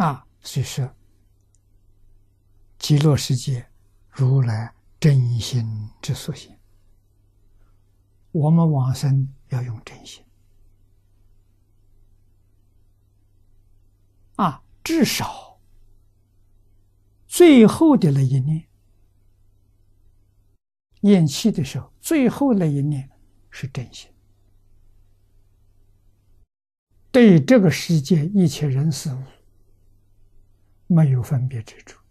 啊，所以说，极乐世界如来真心之所现，我们往生要用真心啊，至少最后的那一念，咽气的时候，最后那一念是真心，对这个世界一切人事物。没有分别之处，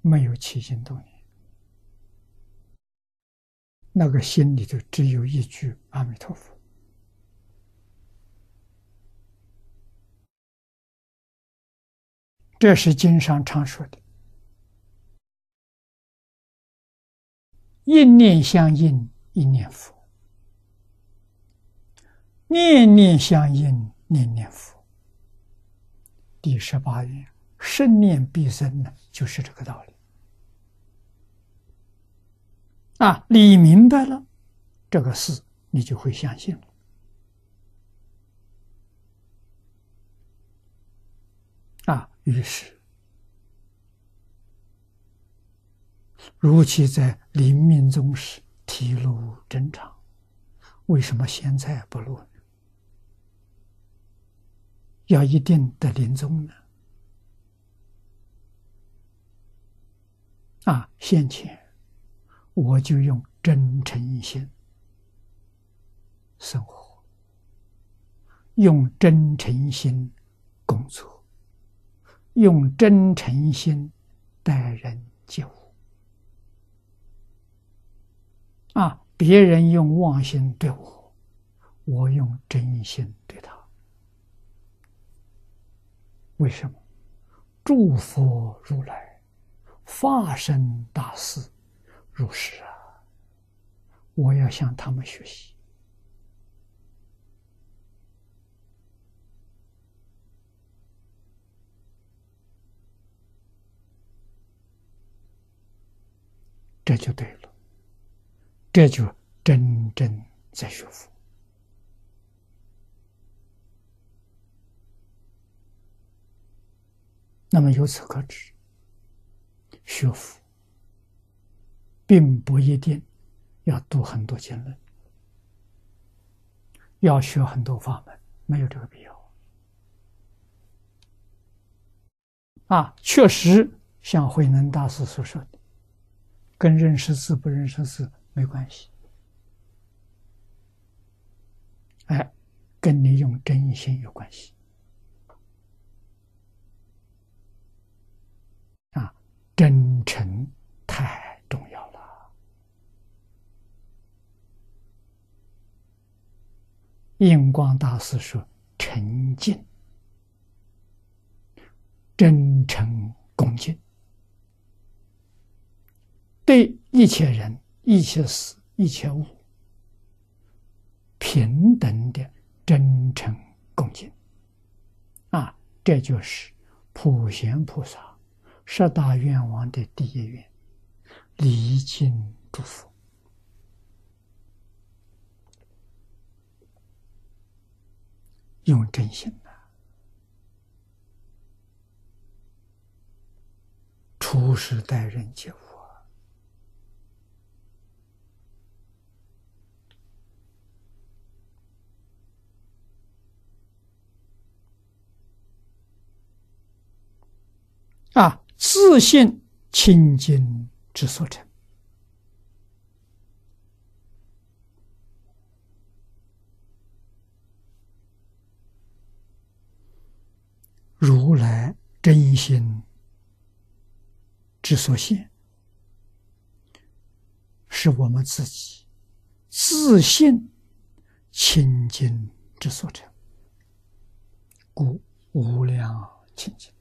没有起心动念，那个心里头只有一句阿弥陀佛。这是经上常说的：“一念相应，一念佛；念念相应，念念佛。”第十八愿。生念必生呢，就是这个道理。啊，你明白了这个事，你就会相信了。啊，于是如其在临命终时提露真常，为什么现在不露呢？要一定的临终呢？啊，先前我就用真诚心生活，用真诚心工作，用真诚心待人接物。啊，别人用妄心对我，我用真心对他。为什么？诸佛如来。发生大事，如是啊！我要向他们学习，这就对了，这就真正在学佛。那么由此可知。学佛，并不一定要读很多经论，要学很多法门，没有这个必要。啊，确实像慧能大师所说的，跟认识字不认识字没关系，哎，跟你用真心有关系。印光大师说：“沉静、真诚、恭敬，对一切人、一切事、一切物，平等的真诚恭敬。”啊，这就是普贤菩萨。十大愿望的第一愿，礼敬诸佛，用真心呐，处事待人接物啊。自信清净之所成，如来真心之所现，是我们自己自信清净之所成，故无量清净。